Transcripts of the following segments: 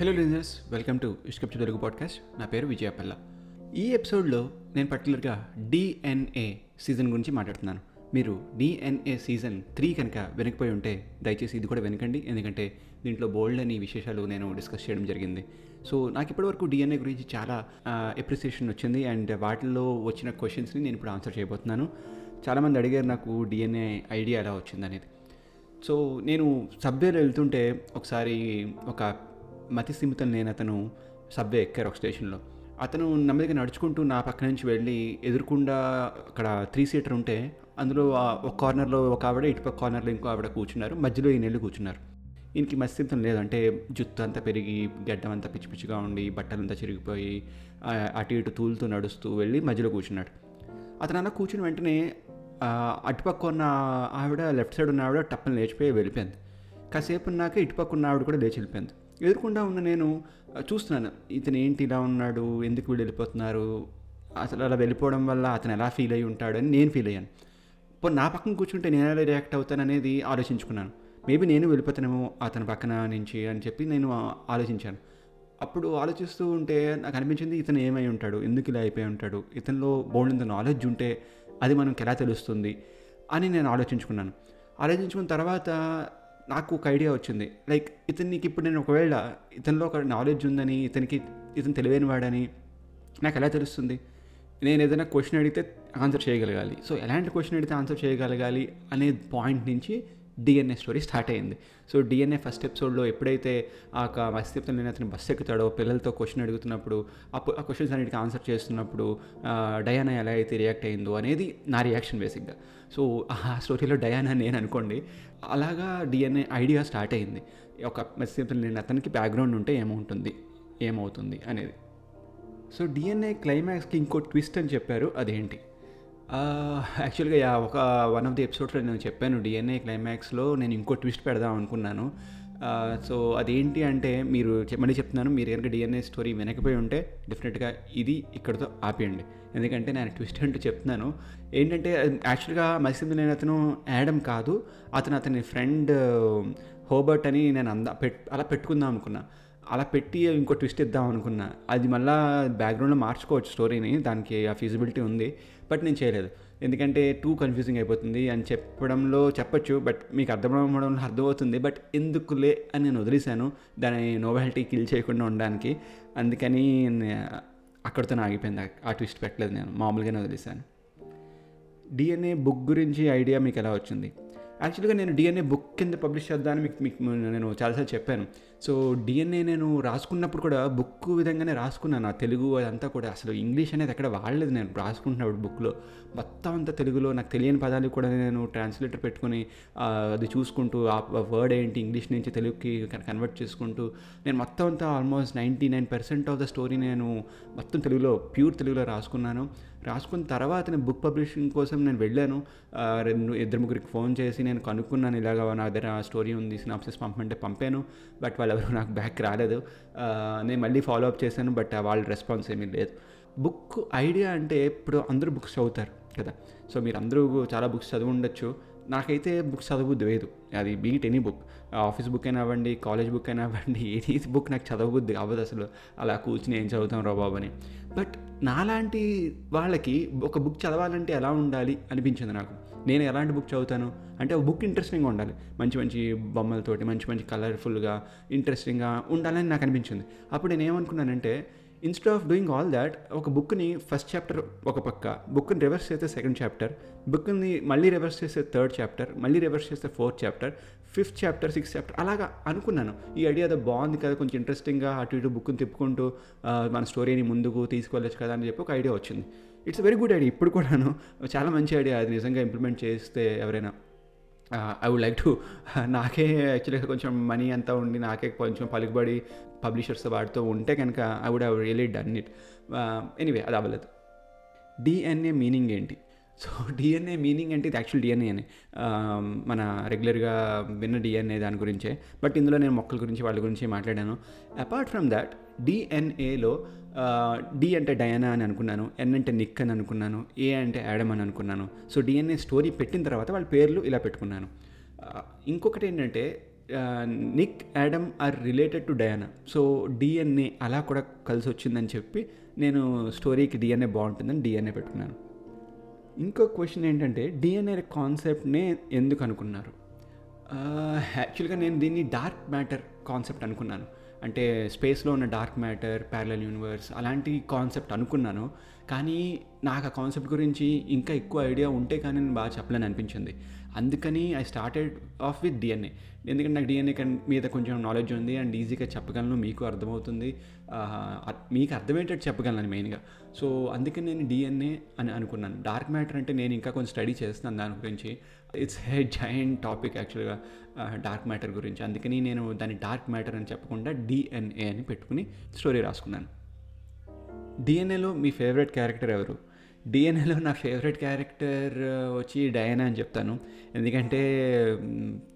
Hello లీజర్స్ welcome to ఇష్కప్ Telugu podcast నా పేరు విజయపల్ల ఈ ఎపిసోడ్లో నేను పర్టికులర్గా డిఎన్ఏ సీజన్ గురించి మాట్లాడుతున్నాను. మీరు డిఎన్ఏ సీజన్ త్రీ కనుక వెనకపోయి ఉంటే దయచేసి ఇది కూడా వెనకండి. ఎందుకంటే దీంట్లో బోల్డ్ అని విశేషాలు నేను డిస్కస్ చేయడం జరిగింది. సో నాకు ఇప్పటివరకు డిఎన్ఏ గురించి చాలా ఎప్రిసియేషన్ వచ్చింది. అండ్ వాటిల్లో వచ్చిన క్వశ్చన్స్ని నేను ఇప్పుడు ఆన్సర్ చేయబోతున్నాను. చాలామంది అడిగారు నాకు డిఎన్ఏ ఐడియా ఎలా వచ్చింది అనేది సో నేను సబ్వేలో వెళ్తుంటే ఒకసారి ఒక మతి స్థిమితం లేని అతను సబ్వే ఎక్కారు ఒక స్టేషన్లో. అతను నెమ్మదిగా నడుచుకుంటూ నా పక్క నుంచి వెళ్ళి ఎదురుకుండా అక్కడ త్రీ సీటర్ ఉంటే అందులో ఒక కార్నర్లో ఒక ఆవిడ ఇటుపక్క కార్నర్లో ఇంకో ఆవిడ కూర్చున్నారు. మధ్యలో ఈ నెల్లు కూర్చున్నారు. ఈయనకి మత్స్యంతం లేదంటే జుత్తు అంతా పెరిగి గడ్డం అంతా పిచ్చి పిచ్చిగా ఉండి బట్టలంతా చిరిగిపోయి అటు ఇటు తూలుతూ నడుస్తూ వెళ్ళి మధ్యలో కూర్చున్నాడు. అతను అలా కూర్చుని వెంటనే అటుపక్క ఉన్న ఆవిడ లెఫ్ట్ సైడ్ ఉన్న ఆవిడ టప్పని లేచిపోయి వెళ్ళిపోయింది. కాసేపు ఉన్నాక ఇటుపక్క ఉన్న ఆవిడ కూడా లేచి వెళ్ళిపోయింది. ఎదురుకుండా ఉన్న నేను చూస్తున్నాను. ఇతను ఏంటి ఇలా ఉన్నాడు? ఎందుకు వీళ్ళు వెళ్ళిపోతున్నారు? అసలు అలా వెళ్ళిపోవడం వల్ల అతను ఎలా ఫీల్ అయి ఉంటాడు అని నేను ఫీల్ అయ్యాను. ఇప్పుడు నా పక్కన కూర్చుంటే నేను ఎలా రియాక్ట్ అవుతాను అనేది ఆలోచించుకున్నాను. మేబీ నేను వెళ్ళిపోతానేమో అతని పక్కన నుంచి అని చెప్పి నేను ఆలోచించాను. అప్పుడు ఆలోచిస్తూ ఉంటే నాకు అనిపించింది ఇతను ఏమై ఉంటాడు? ఎందుకు ఇలా అయిపోయి ఉంటాడు? ఇతనిలో బోల్డంత నాలెడ్జ్ ఉంటే అది మనకి ఎలా తెలుస్తుంది అని నేను ఆలోచించుకున్నాను. ఆలోచించుకున్న తర్వాత నాకు ఒక ఐడియా వచ్చింది. లైక్ ఇతనికి ఇప్పుడు నేను ఒకవేళ ఇతనిలో ఒక నాలెడ్జ్ ఉందని ఇతనికి ఇతను తెలివైన వాడని నాకు ఎలా తెలుస్తుంది? నేను ఏదైనా క్వశ్చన్ అడిగితే ఆన్సర్ చేయగలగాలి. సో ఎలాంటి క్వశ్చన్ అడిగితే ఆన్సర్ చేయగలగాలి అనే పాయింట్ నుంచి డిఎన్ఏ స్టోరీ స్టార్ట్ అయింది. సో డిఎన్ఏ ఫస్ట్ ఎపిసోడ్లో ఎప్పుడైతే ఆ ఒక నేను లేని అతను బస్సు ఎక్కుతాడో పిల్లలతో క్వశ్చన్ అడుగుతున్నప్పుడు అప్పు ఆ క్వశ్చన్స్ అన్నిటికీ ఆన్సర్ చేస్తున్నప్పుడు డయానా ఎలా అయితే రియాక్ట్ అయిందో అనేది నా రియాక్షన్ బేసిక్గా సో ఆ స్టోరీలో డయానా నేను అనుకోండి అలాగా డిఎన్ఏ ఐడియా స్టార్ట్ అయింది. ఒక మత్స్యప్తం నేను అతనికి బ్యాక్గ్రౌండ్ ఉంటే ఏమవుతుంది ఏమవుతుంది అనేది. సో డిఎన్ఏ క్లైమాక్స్కి ఇంకో ట్విస్ట్ అని చెప్పారు అదేంటి? యాక్చువల్గా యా ఒక వన్ ఆఫ్ ది ఎపిసోడ్స్లో నేను చెప్పాను డిఎన్ఏ క్లైమాక్స్లో నేను ఇంకో ట్విస్ట్ పెడదాం అనుకున్నాను. సో అదేంటి అంటే మీరు మళ్ళీ చెప్తున్నాను మీరు కనుక డిఎన్ఏ స్టోరీ వినకపోయి ఉంటే డెఫినెట్గా ఇది ఇక్కడతో ఆపేయండి. ఎందుకంటే నేను ట్విస్ట్ అంటూ చెప్తున్నాను. ఏంటంటే యాక్చువల్గా మసీద్ నేను అతను యాడమ్ కాదు అతను అతని ఫ్రెండ్ హోబర్ట్ అని నేను అందా పెట్ అలా పెట్టుకుందాం అనుకున్నా. అలా పెట్టి ఇంకో ట్విస్ట్ ఇద్దాం అనుకున్నా. అది మళ్ళీ బ్యాక్గ్రౌండ్లో మార్చుకోవచ్చు స్టోరీని దానికి ఆ ఫీజిబిలిటీ ఉంది. బట్ నేను చేయలేదు. ఎందుకంటే టూ కన్ఫ్యూజింగ్ అయిపోతుంది అని చెప్పడంలో చెప్పచ్చు బట్ మీకు అర్థమవడంలో అర్థమవుతుంది. బట్ ఎందుకులే అని నేను వదిలేశాను. దాని నోవాలిటీ కిల్ చేయకుండా ఉండడానికి. అందుకని నే- అక్కడితో ఆగిపోయింది. ఆ ట్విస్ట్ పెట్టలేదు నేను. మామూలుగానే వదిలేశాను. డిఎన్ఏ బుక్ గురించి ఐడియా మీకు ఎలా వచ్చింది? యాక్చువల్గా నేను డిఎన్ఏ బుక్ కింద పబ్లిష్ చేద్దామని మీకు మీకు నేను చాలాసార్లు చెప్పాను. సో డిఎన్ఏ నేను రాసుకున్నప్పుడు కూడా బుక్ విధంగానే రాసుకున్నాను. ఆ తెలుగు అదంతా కూడా అసలు ఇంగ్లీష్ అనేది ఎక్కడ వాడలేదు నేను రాసుకుంటున్నప్పుడు బుక్లో మొత్తం అంతా తెలుగులో నాకు తెలియని పదాలు కూడా నేను ట్రాన్స్లేటర్ పెట్టుకొని అది చూసుకుంటూ ఆ వర్డ్ ఏంటి ఇంగ్లీష్ నుంచి తెలుగుకి కన్వర్ట్ చేసుకుంటూ నేను మొత్తం అంతా almost ninety nine percent of the story నేను మొత్తం తెలుగులో ప్యూర్ తెలుగులో రాసుకున్నాను. రాసుకున్న తర్వాత నేను బుక్ పబ్లిషింగ్ కోసం నేను వెళ్ళాను. రెండు ఇద్దరు ముగ్గురికి ఫోన్ చేసి నేను కనుక్కున్నాను ఇలాగ నా దగ్గర స్టోరీ ఉంది సినాప్సిస్ పంపమంటే పంపాను బట్ వాళ్ళు ఎవరు నాకు బ్యాక్ రాలేదు. నేను మళ్ళీ ఫాలో అప్ చేశాను బట్ వాళ్ళ రెస్పాన్స్ ఏమీ లేదు. బుక్ ఐడియా అంటే ఇప్పుడు అందరూ బుక్స్ చదువుతారు కదా. సో మీరు అందరూ చాలా బుక్స్ చదివి ఉండొచ్చు. నాకైతే బుక్స్ చదవబుద్ధి లేదు. అది beat any book. Office book అయినా అవ్వండి కాలేజ్ బుక్ అయినా అవ్వండి ఏది బుక్ నాకు చదవబుద్ధి అవ్వదు అసలు. అలా కూర్చుని ఏం చదువుతాం రా బాబు అని. బట్ నాలాంటి వాళ్ళకి ఒక బుక్ చదవాలంటే ఎలా ఉండాలి అనిపించింది నాకు. నేను ఎలాంటి బుక్ చదువుతాను? అంటే ఒక బుక్ ఇంట్రెస్టింగ్గా ఉండాలి. మంచి మంచి బొమ్మలతోటి మంచి మంచి కలర్ఫుల్గా ఇంట్రెస్టింగ్గా ఉండాలని నాకు అనిపించింది. అప్పుడు నేను ఏమనుకున్నానంటే instead of doing all that ఒక బుక్ని ఫస్ట్ చాప్టర్ ఒక పక్క బుక్ని రివర్స్ చేస్తే సెకండ్ చాప్టర్ బుక్ని మళ్ళీ రివర్స్ చేస్తే థర్డ్ చాప్టర్ మళ్ళీ రివర్స్ చేస్తే fourth chapter fifth chapter sixth chapter అలాగా అనుకున్నాను. ఈ ఐడియా అది బాగుంది కదా కొంచెం ఇంట్రెస్టింగ్గా అటు ఇటు బుక్ని తిప్పుకుంటూ మన స్టోరీని ముందుకు తీసుకెళ్ళచ్చు కదా అని చెప్పి ఒక ఐడియా వచ్చింది. ఇట్స్ వెరీ గుడ్ ఐడియా ఇప్పుడు కూడాను చాలా మంచి ఐడియా అది నిజంగా ఇంప్లిమెంట్ చేస్తే ఎవరైనా ఐ వుడ్ లైక్ టు నాకే యాక్చువల్గా కొంచెం మనీ అంతా ఉండి నాకే కొంచెం పలుకుబడి పబ్లిషర్స్ వాటితో ఉంటే కనుక I would have really done it anyway అది అవ్వలేదు. డిఎన్ఏ మీనింగ్ ఏంటి? సో డిఎన్ఏ మీనింగ్ అంటే ఇది యాక్చువల్ డిఎన్ఏ అని. మన రెగ్యులర్గా విన్న డిఎన్ఏ దాని గురించే. బట్ ఇందులో నేను మొక్కల గురించి వాళ్ళ గురించి మాట్లాడాను. అపార్ట్ ఫ్రమ్ దాట్ డిఎన్ఏలో డి అంటే డయానా అని అనుకున్నాను. ఎన్ అంటే నిక్ అని అనుకున్నాను. ఏ అంటే యాడమ్ అని అనుకున్నాను. సో డిఎన్ఏ స్టోరీ పెట్టిన తర్వాత వాళ్ళ పేర్లు ఇలా పెట్టుకున్నాను. ఇంకొకటి ఏంటంటే Nick Adam are related to Diana so DNA అలా కూడా కలిసి వచ్చిందని చెప్పి నేను స్టోరీకి డిఎన్ఏ బాగుంటుందని డిఎన్ఏ పెట్టుకున్నాను. ఇంకో క్వశ్చన్ ఏంటంటే డిఎన్ఏ కాన్సెప్ట్నే ఎందుకు అనుకున్నారు? యాక్చువల్గా నేను దీన్ని డార్క్ మ్యాటర్ కాన్సెప్ట్ అనుకున్నాను. అంటే స్పేస్లో ఉన్న డార్క్ మ్యాటర్ ప్యారలల్ యూనివర్స్ అలాంటి కాన్సెప్ట్ అనుకున్నాను. కానీ నాకు ఆ కాన్సెప్ట్ గురించి ఇంకా ఎక్కువ ఐడియా ఉంటే కానీ నేను బాగా చెప్పలేని అనిపించింది. అందుకని I started off with DNA ఎందుకంటే నాకు డిఎన్ఏ మీద కొంచెం నాలెడ్జ్ ఉంది అండ్ ఈజీగా చెప్పగలను మీకు అర్థమవుతుంది. మీకు అర్థమయ్యేటట్టు చెప్పగలను మెయిన్గా సో అందుకని నేను డిఎన్ఏ అని అనుకున్నాను. డార్క్ మ్యాటర్ అంటే నేను ఇంకా కొంచెం స్టడీ చేస్తున్నాను దాని గురించి. ఇట్స్ హే జైంట్ టాపిక్ యాక్చువల్గా డార్క్ మ్యాటర్ గురించి. అందుకని నేను దాన్ని డార్క్ మ్యాటర్ అని చెప్పకుండా డిఎన్ఏ అని పెట్టుకుని స్టోరీ రాసుకున్నాను. డిఎన్ఏలో మీ ఫేవరెట్ క్యారెక్టర్ ఎవరు? డిఎన్ఏలో నా ఫేవరెట్ క్యారెక్టర్ uh, వచ్చి డయానా అని చెప్తాను. ఎందుకంటే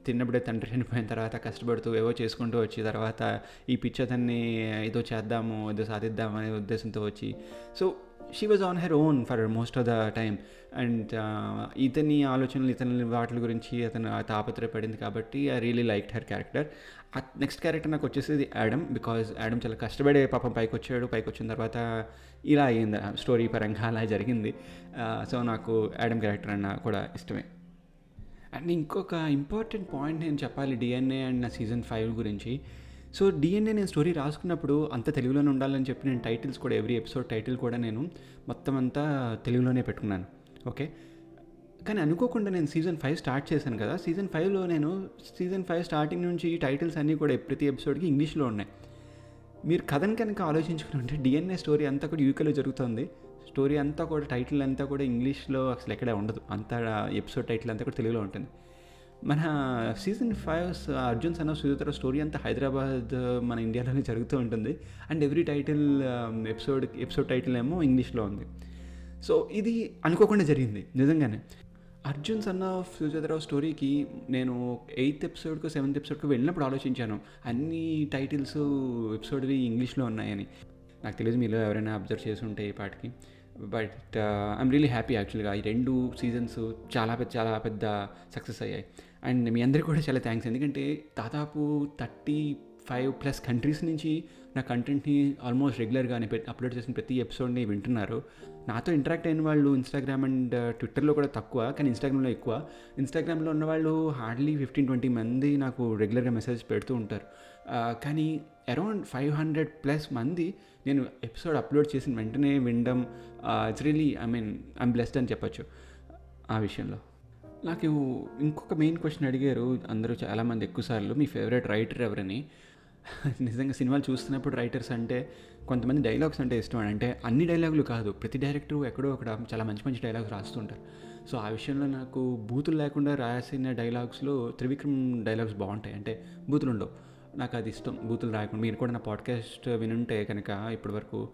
తిన్నప్పుడే తండ్రి చనిపోయిన తర్వాత కష్టపడుతూ ఏవో చేసుకుంటూ వచ్చి తర్వాత ఈ పిచ్చతన్ని ఏదో చేద్దాము ఏదో సాధిద్దాము అనే ఉద్దేశంతో వచ్చి. So she was on her own for most of the time and ఇతని ఆలోచనలు ఇతని వాటి గురించి అతను తాపత్రయపడింది కాబట్టి I really like her character next character నాకు వచ్చేసేది యాడమ్ బికాజ్ యాడమ్ చాలా కష్టపడే పాపం పైకి వచ్చాడు. పైకి వచ్చిన తర్వాత ఇలా అయ్యింది స్టోరీ పరంగా అలా జరిగింది. సో నాకు యాడమ్ క్యారెక్టర్ అన్న కూడా ఇష్టమే. అండ్ ఇంకొక ఇంపార్టెంట్ పాయింట్ నేను చెప్పాలి. డిఎన్ఏ అండ్ నా సీజన్ ఫైవ్ గురించి. సో డిఎన్ఏ నేను స్టోరీ రాసుకున్నప్పుడు అంత తెలుగులోనే ఉండాలని చెప్పి నేను టైటిల్స్ కూడా ఎవ్రీ ఎపిసోడ్ టైటిల్ కూడా నేను మొత్తం అంతా తెలుగులోనే పెట్టుకున్నాను. ఓకే కానీ అనుకోకుండా నేను సీజన్ ఫైవ్ స్టార్ట్ చేశాను కదా. సీజన్ ఫైవ్లో నేను సీజన్ ఫైవ్ స్టార్టింగ్ నుంచి ఈ టైటిల్స్ అన్నీ కూడా ప్రతి ఎపిసోడ్కి ఇంగ్లీష్లో ఉన్నాయి. మీరు కథను కనుక ఆలోచించుకుని ఉంటే డిఎన్ఏ స్టోరీ అంతా కూడా యూకేలో జరుగుతుంది. స్టోరీ అంతా కూడా టైటిల్ అంతా కూడా ఇంగ్లీష్లో అసలు ఎక్కడ ఉండదు. అంత ఎపిసోడ్ టైటిల్ అంతా కూడా తెలుగులో ఉంటుంది. మన season five Arjun son of story అంతా హైదరాబాద్ మన ఇండియాలోనే జరుగుతూ ఉంటుంది. And every title um, episode episode title ఏమో ఇంగ్లీష్లో ఉంది. సో ఇది అనుకోకుండా జరిగింది నిజంగానే. అర్జున్ సన్ ఆఫ్ సుజాతరావు స్టోరీకి నేను ఎయిత్ ఎపిసోడ్కు సెవెంత్ ఎపిసోడ్కు వెళ్ళినప్పుడు ఆలోచించాను అన్ని టైటిల్స్ ఎపిసోడ్వి ఇంగ్లీష్లో ఉన్నాయని. నాకు తెలియదు మీలో ఎవరైనా అబ్జర్వ్ చేసి ఉంటే ఈ పాటికి. బట్ ఐఎమ్ రియలీ హ్యాపీ యాక్చువల్గా ఈ రెండు సీజన్స్ చాలా పెద్ద చాలా పెద్ద సక్సెస్ అయ్యాయి. అండ్ మీ అందరికీ కూడా చాలా థ్యాంక్స్ ఎందుకంటే దాదాపు థర్టీ ఫైవ్ ప్లస్ కంట్రీస్ నుంచి నా కంటెంట్ని ఆల్మోస్ట్ రెగ్యులర్గా అప్లోడ్ చేసిన ప్రతి ఎపిసోడ్ని వింటున్నారు. నాతో ఇంటరాక్ట్ అయిన వాళ్ళు ఇన్స్టాగ్రామ్ అండ్ uh, ట్విట్టర్లో కూడా తక్కువ కానీ ఇన్స్టాగ్రామ్లో ఎక్కువ. ఇన్స్టాగ్రామ్లో ఉన్న వాళ్ళు హార్డ్లీ ఫిఫ్టీన్ ట్వంటీ మంది నాకు రెగ్యులర్గా మెసేజ్ పెడుతూ ఉంటారు. కానీ అరౌండ్ ఫైవ్ హండ్రెడ్ ప్లస్ మంది నేను ఎపిసోడ్ అప్లోడ్ చేసిన వెంటనే వినడం it's really I mean I'm blessed అని చెప్పొచ్చు ఆ విషయంలో. నాకు ఇంకొక మెయిన్ క్వశ్చన్ అడిగారు అందరూ చాలామంది ఎక్కువసార్లు మీ ఫేవరెట్ రైటర్ ఎవరని? నిజంగా సినిమాలు చూస్తున్నప్పుడు రైటర్స్ అంటే కొంతమంది డైలాగ్స్ అంటే ఇష్టం అంటే అన్ని డైలాగులు కాదు ప్రతి డైరెక్టర్ ఎక్కడో అక్కడ చాలా మంచి మంచి డైలాగ్స్ రాస్తుంటారు సో ఆ విషయంలో నాకు బూతులు లేకుండా రాసిన డైలాగ్స్లో త్రివిక్రమ్ డైలాగ్స్ బాగుంటాయి. అంటే బూతులు ఉండవు. నాకు అది ఇష్టం బూతులు రాయకుండా. మీరు కూడా నా పాడ్కాస్ట్ వినుంటే కనుక ఇప్పటివరకు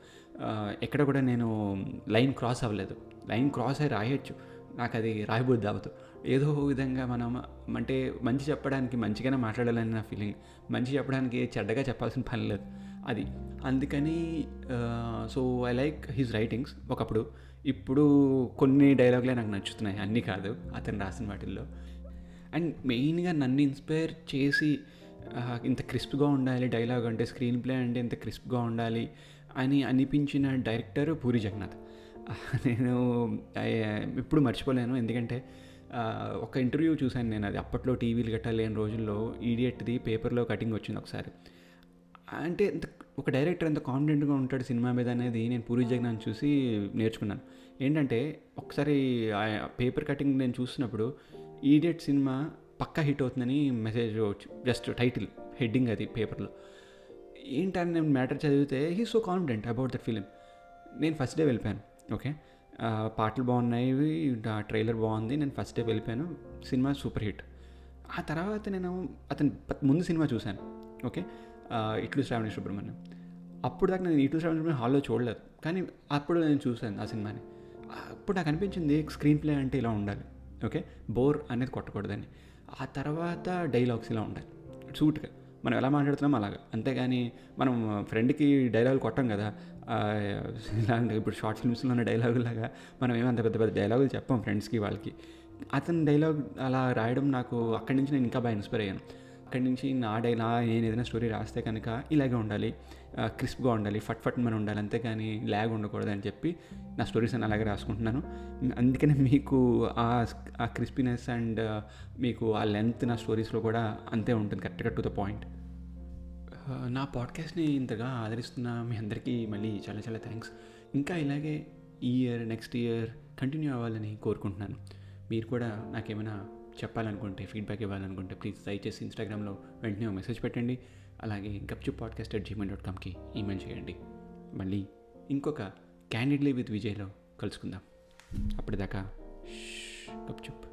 ఎక్కడ కూడా నేను లైన్ క్రాస్ అవ్వలేదు. లైన్ క్రాస్ అయి రాయొచ్చు. నాకు అది రాయబోద్ది అవ్వదు ఏదో విధంగా మనం అంటే మంచి చెప్పడానికి మంచిగానే మాట్లాడాలని నా ఫీలింగ్ మంచి చెప్పడానికి చెడ్డగా చెప్పాల్సిన పని లేదు. అది. అందుకని so I like his writings ఒకప్పుడు. ఇప్పుడు కొన్ని డైలాగులే నాకు నచ్చుతున్నాయి. అన్నీ కాదు. అతను రాసిన వాటిల్లో. అండ్ మెయిన్గా నన్ను ఇన్స్పైర్ చేసి ఇంత క్రిస్ప్గా ఉండాలి డైలాగ్ అంటే స్క్రీన్ ప్లే అంటే ఇంత క్రిస్ప్గా ఉండాలి అని అనిపించిన డైరెక్టర్ పూరి జగన్నాథ్. నేను ఇప్పుడు మర్చిపోలేను. ఎందుకంటే ఒక ఇంటర్వ్యూ చూశాను నేను. అది అప్పట్లో టీవీలు గట్టా లేని రోజుల్లో ఈడియట్ది పేపర్లో కటింగ్ వచ్చింది ఒకసారి. అంటే ఎంత ఒక డైరెక్టర్ ఎంత కాన్ఫిడెంట్గా ఉంటాడు సినిమా మీద అనేది నేను పూరి జగన్నాథ్ చూసి నేర్చుకున్నాను. ఏంటంటే ఒకసారి పేపర్ కటింగ్ నేను చూసినప్పుడు ఈడియట్ సినిమా పక్కా హిట్ అవుతుందని మెసేజ్ జస్ట్ టైటిల్ హెడ్డింగ్ అది పేపర్లో. ఏంటని నేను మ్యాటర్ చదివితే he so confident about that film. నేను ఫస్ట్ డే వెళ్ళిపోయాను. ఓకే. పాటలు బాగున్నాయి ట్రైలర్ బాగుంది నేను ఫస్ట్ డే వెళ్ళిపోయాను. Cinema super hit. ఆ తర్వాత నేను అతని ముందు సినిమా చూశాను. ఓకే. ఇట్లు శ్రావణి సుబ్రహ్మణ్యం. అప్పుడు దాకా నేను ఇటు శ్రావణి సుబ్రహ్మణ్యం హాల్లో చూడలేదు. కానీ అప్పుడు నేను చూశాను ఆ సినిమాని. అప్పుడు నాకు అనిపించింది స్క్రీన్ ప్లే అంటే ఇలా ఉండాలి. ఓకే. బోర్ అనేది కొట్టకూడదని. ఆ తర్వాత డైలాగ్స్ ఇలా ఉండాలి. సూట్గా. మనం ఎలా మాట్లాడుతున్నాం అలాగా. అంతేగాని మనం ఫ్రెండ్కి డైలాగులు కొట్టాం కదా. ఇలాంటి ఇప్పుడు షార్ట్ ఫిల్మ్స్లో ఉన్న డైలాగులాగా మనం ఏమంత పెద్ద పెద్ద డైలాగులు చెప్పాం ఫ్రెండ్స్కి వాళ్ళకి. అతని డైలాగ్ అలా రాయడం నాకు అక్కడి నుంచి నేను ఇంకా బాగా ఇన్స్పైర్ అయ్యాను. అక్కడి నుంచి నా డై నా నేను ఏదైనా స్టోరీ రాస్తే కనుక ఇలాగే ఉండాలి. క్రిస్ప్గా ఉండాలి ఫట్ ఫట్ మన ఉండాలి అంతేకాని ల్యాగ్ ఉండకూడదు అని చెప్పి నా స్టోరీస్ అని అలాగే రాసుకుంటున్నాను. అందుకనే మీకు ఆ ఆ క్రిస్పీనెస్ అండ్ మీకు ఆ లెంత్ నా స్టోరీస్లో కూడా అంతే ఉంటుంది కరెక్ట్గా టు ద పాయింట్. నా పాడ్కాస్ట్ని ఇంతగా ఆదరిస్తున్న మీ అందరికీ మళ్ళీ చాలా చాలా థ్యాంక్స్ ఇంకా ఇలాగే ఈ ఇయర్ నెక్స్ట్ ఇయర్ కంటిన్యూ అవ్వాలని కోరుకుంటున్నాను. మీరు కూడా నాకేమైనా చెప్పాలనుకుంటే ఫీడ్బ్యాక్ ఇవ్వాలనుకుంటే ప్లీజ్ దయచేసి ఇన్స్టాగ్రామ్లో వెంటనే మెసేజ్ పెట్టండి. అలాగే Gupchup podcast at gmail dot కామ్కి email చేయండి. మళ్ళీ ఇంకొక క్యాండిడ్లీ విత్ విజయ్లో కలుసుకుందాం. అప్పటిదాకా గప్చుప్